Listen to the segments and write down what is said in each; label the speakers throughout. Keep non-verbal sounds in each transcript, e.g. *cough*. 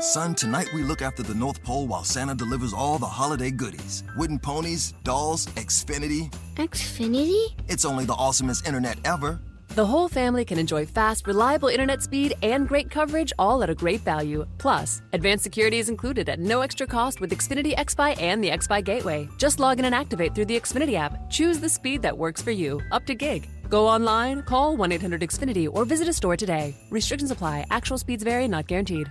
Speaker 1: Son, tonight we look after the North Pole while Santa delivers all the holiday goodies wooden ponies, dolls, Xfinity.
Speaker 2: Xfinity?
Speaker 1: It's only the awesomest internet ever.
Speaker 3: The whole family can enjoy fast, reliable internet speed and great coverage all at a great value. Plus, advanced security is included at no extra cost with Xfinity XFi and the XFi Gateway. Just log in and activate through the Xfinity app. Choose the speed that works for you, up to gig. Go online, call 1 800 Xfinity, or visit a store today. Restrictions apply. Actual speeds vary, not guaranteed.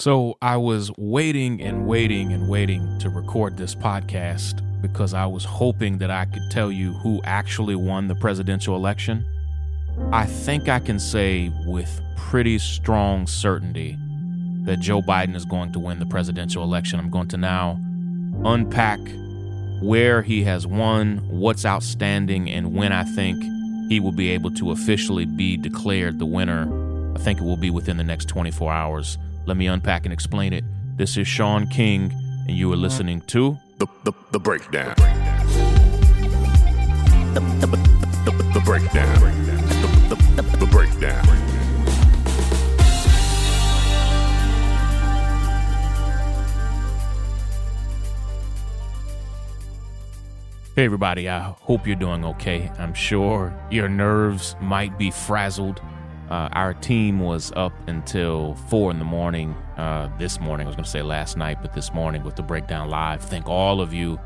Speaker 4: So I was waiting and waiting and waiting to record this podcast because I was hoping that I could tell you who actually won the presidential election. I think I can say with pretty strong certainty that Joe Biden is going to win the presidential election. I'm going to now unpack where he has won, what's outstanding, and when I think he will be able to officially be declared the winner. I think it will be within the next 24 hours. Let me unpack and explain it. This is Shaun King, and you are listening to
Speaker 5: The, the, the breakdown. The, the, the, the, the breakdown. The, the, the, the breakdown.
Speaker 4: Hey, everybody, I hope you're doing okay. I'm sure your nerves might be frazzled. Uh, our team was up until four in the morning uh, this morning. I was going to say last night, but this morning with the Breakdown Live. Thank all of you.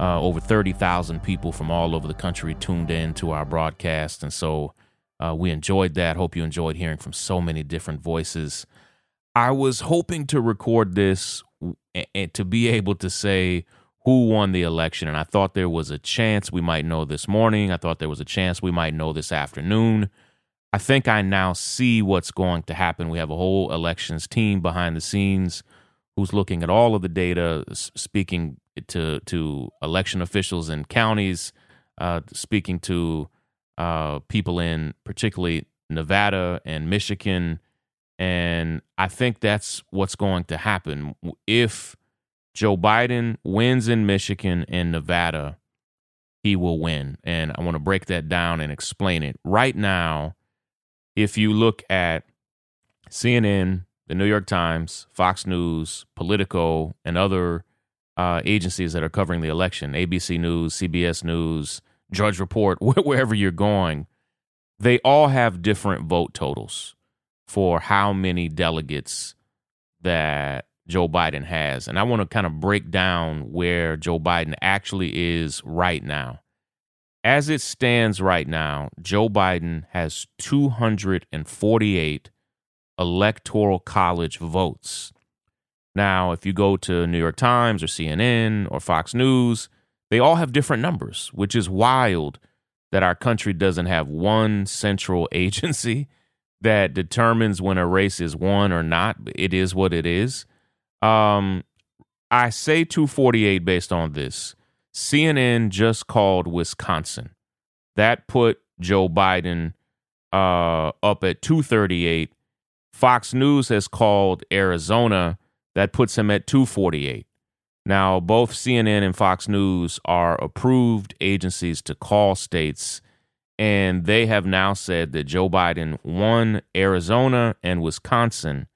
Speaker 4: Uh, over 30,000 people from all over the country tuned in to our broadcast. And so uh, we enjoyed that. Hope you enjoyed hearing from so many different voices. I was hoping to record this and to be able to say who won the election. And I thought there was a chance we might know this morning. I thought there was a chance we might know this afternoon. I think I now see what's going to happen. We have a whole elections team behind the scenes who's looking at all of the data, speaking to to election officials in counties, uh, speaking to uh, people in particularly Nevada and Michigan, and I think that's what's going to happen if Joe Biden wins in Michigan and Nevada. He will win, and I want to break that down and explain it right now if you look at CNN, the New York Times, Fox News, Politico, and other uh, agencies that are covering the election, ABC News, CBS News, Drudge Report, *laughs* wherever you're going, they all have different vote totals for how many delegates that Joe Biden has. And I want to kind of break down where Joe Biden actually is right now. As it stands right now, Joe Biden has 248 electoral college votes. Now, if you go to New York Times or CNN or Fox News, they all have different numbers, which is wild that our country doesn't have one central *laughs* agency that determines when a race is won or not. It is what it is. Um, I say 248 based on this. CNN just called Wisconsin. That put Joe Biden uh, up at 238. Fox News has called Arizona. That puts him at 248. Now, both CNN and Fox News are approved agencies to call states, and they have now said that Joe Biden won Arizona and Wisconsin,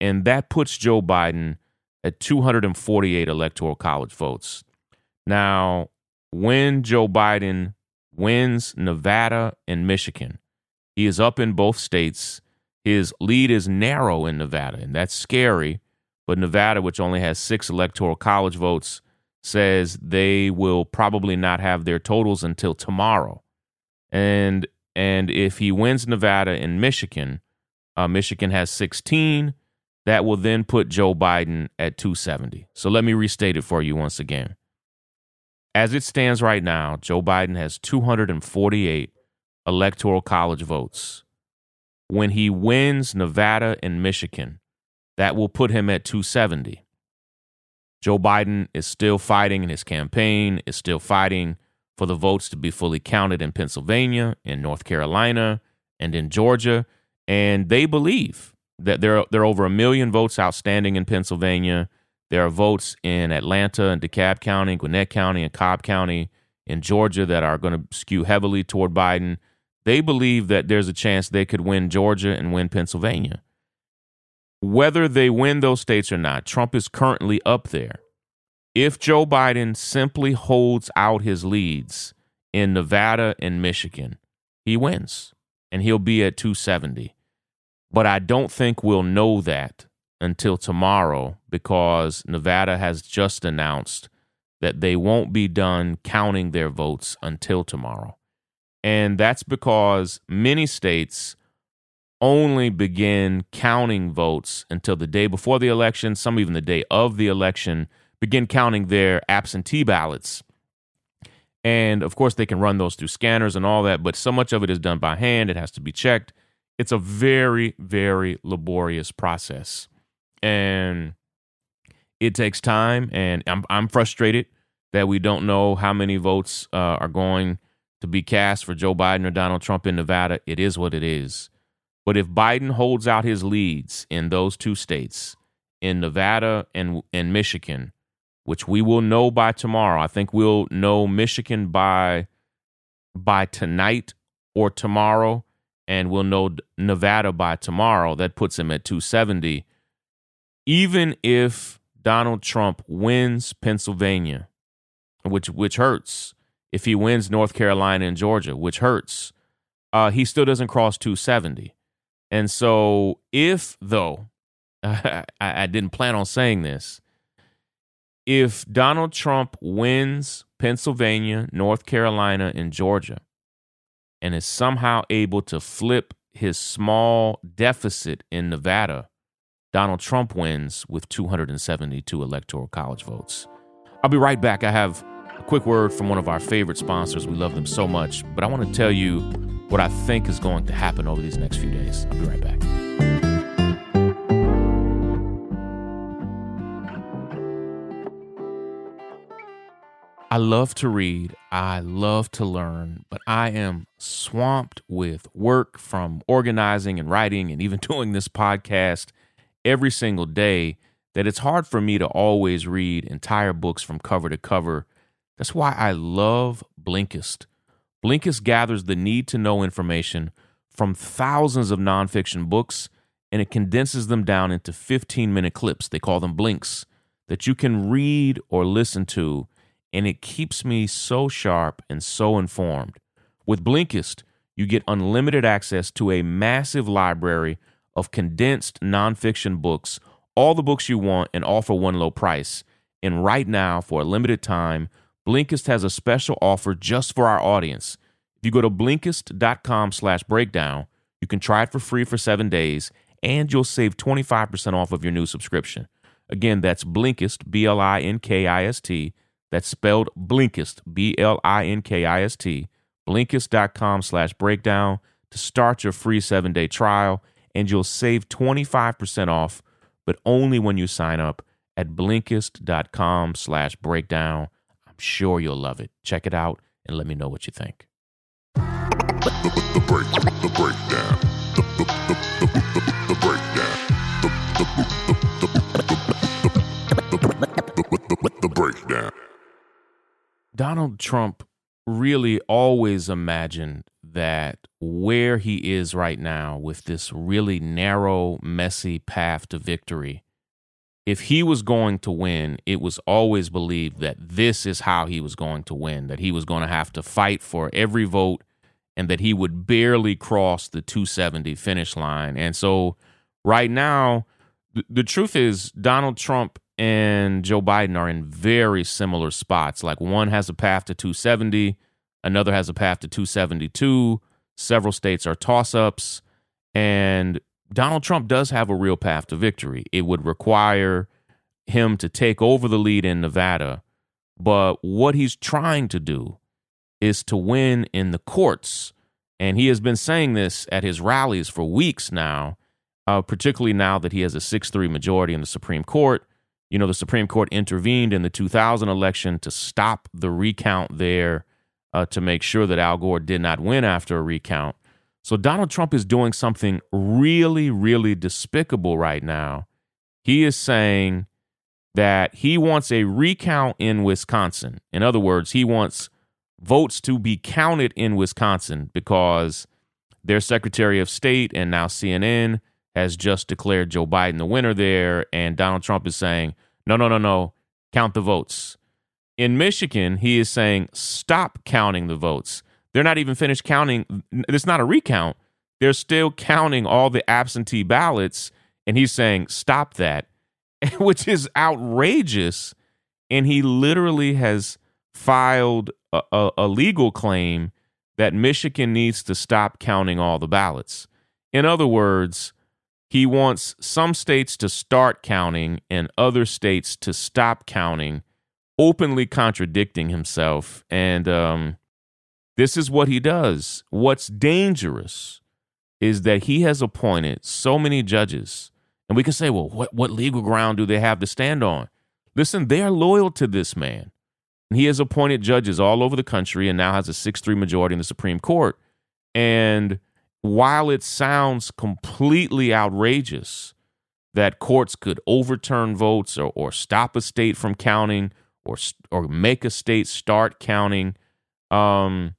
Speaker 4: and that puts Joe Biden at 248 electoral college votes. Now, when Joe Biden wins Nevada and Michigan, he is up in both states. His lead is narrow in Nevada, and that's scary. But Nevada, which only has six electoral college votes, says they will probably not have their totals until tomorrow. And and if he wins Nevada and Michigan, uh, Michigan has 16. That will then put Joe Biden at 270. So let me restate it for you once again. As it stands right now, Joe Biden has 248 electoral college votes. When he wins Nevada and Michigan, that will put him at 270. Joe Biden is still fighting in his campaign, is still fighting for the votes to be fully counted in Pennsylvania, in North Carolina, and in Georgia. And they believe that there are, there are over a million votes outstanding in Pennsylvania. There are votes in Atlanta and DeKalb County, Gwinnett County, and Cobb County in Georgia that are going to skew heavily toward Biden. They believe that there's a chance they could win Georgia and win Pennsylvania. whether they win those states or not, Trump is currently up there. If Joe Biden simply holds out his leads in Nevada and Michigan, he wins and he'll be at 270. But I don't think we'll know that until tomorrow because Nevada has just announced that they won't be done counting their votes until tomorrow. And that's because many states only begin counting votes until the day before the election, some even the day of the election, begin counting their absentee ballots. And of course, they can run those through scanners and all that, but so much of it is done by hand. It has to be checked. It's a very, very laborious process. And it takes time. And I'm, I'm frustrated that we don't know how many votes uh, are going to be cast for Joe Biden or Donald Trump in Nevada. It is what it is. But if Biden holds out his leads in those two states, in Nevada and, and Michigan, which we will know by tomorrow, I think we'll know Michigan by by tonight or tomorrow, and we'll know Nevada by tomorrow. That puts him at 270. Even if Donald Trump wins Pennsylvania, which which hurts, if he wins North Carolina and Georgia, which hurts, uh, he still doesn't cross 270. And so, if though, *laughs* I, I didn't plan on saying this, if Donald Trump wins Pennsylvania, North Carolina, and Georgia, and is somehow able to flip his small deficit in Nevada, Donald Trump wins with 272 electoral college votes. I'll be right back. I have a quick word from one of our favorite sponsors. We love them so much, but I want to tell you what I think is going to happen over these next few days. I'll be right back. I love to read. I love to learn, but I am swamped with work from organizing and writing and even *laughs* doing this podcast every single day that it's hard for me to always read entire books from cover to cover that's why I love Blinkist. Blinkist gathers the need to know information from thousands of nonfiction books and it condenses them down into 15 minute clips. They call them blinks that you can read or listen to, and it keeps me so sharp and so informed. With Blinkist, you get unlimited access to a massive library of condensed nonfiction books, all the books you want, and all for one low price. And right now, for a limited time, Blinkist has a special offer just for our audience. If you go to Blinkist.com slash breakdown, you can try it for free for seven days, and you'll save 25% off of your new subscription. Again, that's Blinkist, B-L-I-N-K-I-S-T. That's spelled Blinkist, B-L-I-N-K-I-S-T. Blinkist.com slash breakdown to start your free seven-day trial, and you'll save 25% off, but only when you sign up at Blinkist.com slash breakdown I'm sure you'll love it. Check it out and let me know what you think.
Speaker 5: The, break, the breakdown. The, the, the, the, the breakdown. The, breakdown.
Speaker 4: Donald Trump really always imagined that where he is right now with this really narrow, messy path to victory if he was going to win, it was always believed that this is how he was going to win, that he was going to have to fight for every vote and that he would barely cross the 270 finish line. And so right now, th- the truth is Donald Trump and Joe Biden are in very similar spots. Like one has a path to 270, another has a path to 272. Several states are toss ups. And Donald Trump does have a real path to victory. It would require him to take over the lead in Nevada. But what he's trying to do is to win in the courts. And he has been saying this at his rallies for weeks now, uh, particularly now that he has a 6 3 majority in the Supreme Court. You know, the Supreme Court intervened in the 2000 election to stop the recount there uh, to make sure that Al Gore did not win after a recount. So Donald Trump is doing something really, really despicable right now. He is saying that he wants a recount in Wisconsin. In other words, he wants votes to be counted in Wisconsin because their Secretary of State and now CNN has just declared Joe Biden the winner there, and Donald Trump is saying, no, no, no, no, count the votes. In Michigan, he is saying, stop counting the votes. They're not even finished counting. It's not a recount. They're still counting all the absentee ballots. And he's saying, stop that, *laughs* which is outrageous. And he literally has filed a, a, a legal claim that Michigan needs to stop counting all the ballots. In other words, he wants some states to start counting and other states to stop counting, openly contradicting himself. And um, this is what he does. What's dangerous is that he has appointed so many judges. And we can say, well, what, what legal ground do they have to stand on? Listen, they are loyal to this man. And he has appointed judges all over the country and now has a 6 3 majority in the Supreme Court. And while it sounds completely outrageous that courts could overturn votes or, or stop a state from counting or or make a state start counting, um,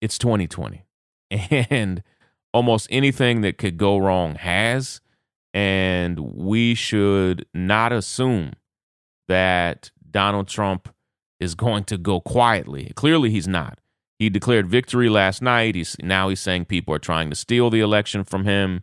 Speaker 4: it's 2020, *laughs* and almost anything that could go wrong has, and we should not assume that Donald Trump is going to go quietly. Clearly, he's not. He declared victory last night. He's now he's saying people are trying to steal the election from him,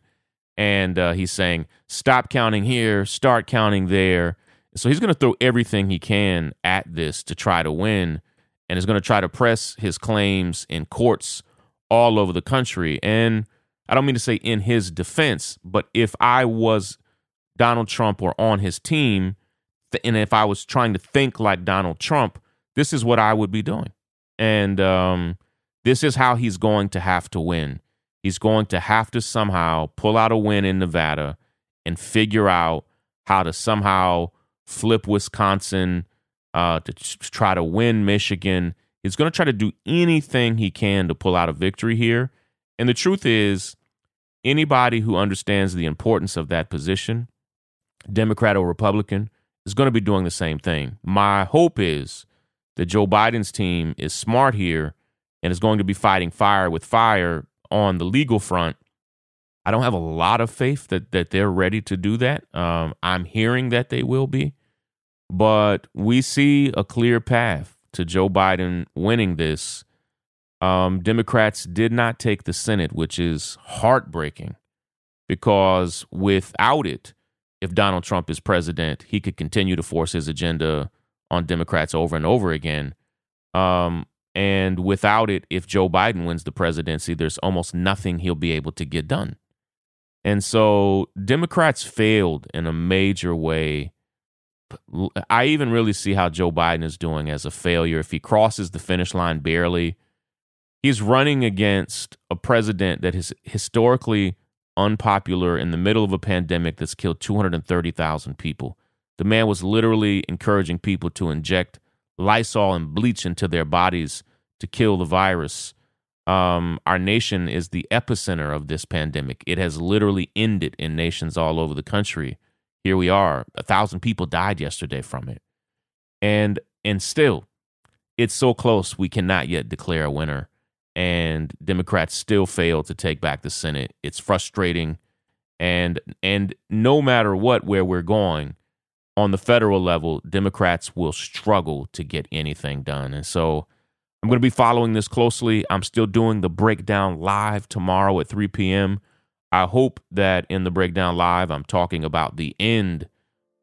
Speaker 4: and uh, he's saying stop counting here, start counting there. So he's going to throw everything he can at this to try to win, and is going to try to press his claims in courts all over the country. And I don't mean to say in his defense, but if I was Donald Trump or on his team, and if I was trying to think like Donald Trump, this is what I would be doing and um, this is how he's going to have to win. He's going to have to somehow pull out a win in Nevada and figure out how to somehow flip Wisconsin uh, to try to win Michigan. He's going to try to do anything he can to pull out a victory here. And the truth is, anybody who understands the importance of that position, Democrat or Republican, is going to be doing the same thing. My hope is that Joe Biden's team is smart here and is going to be fighting fire with fire on the legal front. I don't have a lot of faith that that they're ready to do that. Um, I'm hearing that they will be, but we see a clear path to Joe Biden winning this. Um, Democrats did not take the Senate, which is heartbreaking because without it, if Donald Trump is president, he could continue to force his agenda on Democrats over and over again. Um, and without it, if Joe Biden wins the presidency, there's almost nothing he'll be able to get done. And so Democrats failed in a major way. I even really see how Joe Biden is doing as a failure. If he crosses the finish line barely, he's running against a president that is historically unpopular in the middle of a pandemic that's killed 230,000 people. The man was literally encouraging people to inject Lysol and bleach into their bodies to kill the virus. Um, our nation is the epicenter of this pandemic. It has literally ended in nations all over the country. Here we are. A thousand people died yesterday from it. And and still, it's so close we cannot yet declare a winner. And Democrats still fail to take back the Senate. It's frustrating. And and no matter what where we're going, on the federal level, Democrats will struggle to get anything done. And so I'm going to be following this closely. I'm still doing the breakdown live tomorrow at 3 p.m. I hope that in the breakdown live, I'm talking about the end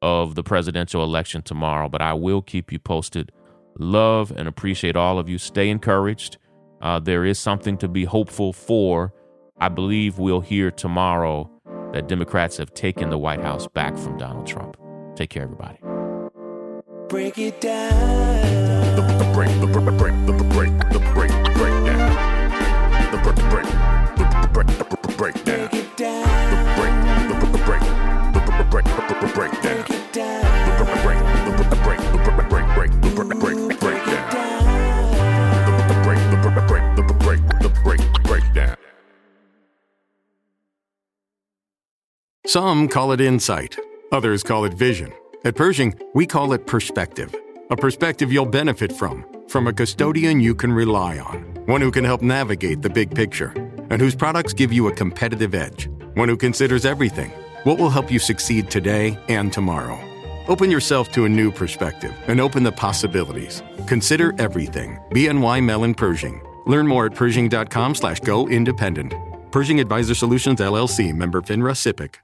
Speaker 4: of the presidential election tomorrow, but I will keep you posted. Love and appreciate all of you. Stay encouraged. Uh, there is something to be hopeful for. I believe we'll hear tomorrow that Democrats have taken the White House back from Donald Trump. Take care, everybody. Break it down. The, the break, the, the break, the, the break, the break, break.
Speaker 2: Some call it insight. Others call it vision. At Pershing, we call it perspective. A perspective you'll benefit from, from a custodian you can rely on, one who can help navigate the big picture, and whose products give you a competitive edge. one who considers everything. What will help you succeed today and tomorrow? Open yourself to a new perspective and open the possibilities. Consider everything. BNY Mellon Pershing. Learn more at Pershing.com slash go independent. Pershing Advisor Solutions LLC member FINRA SIPC.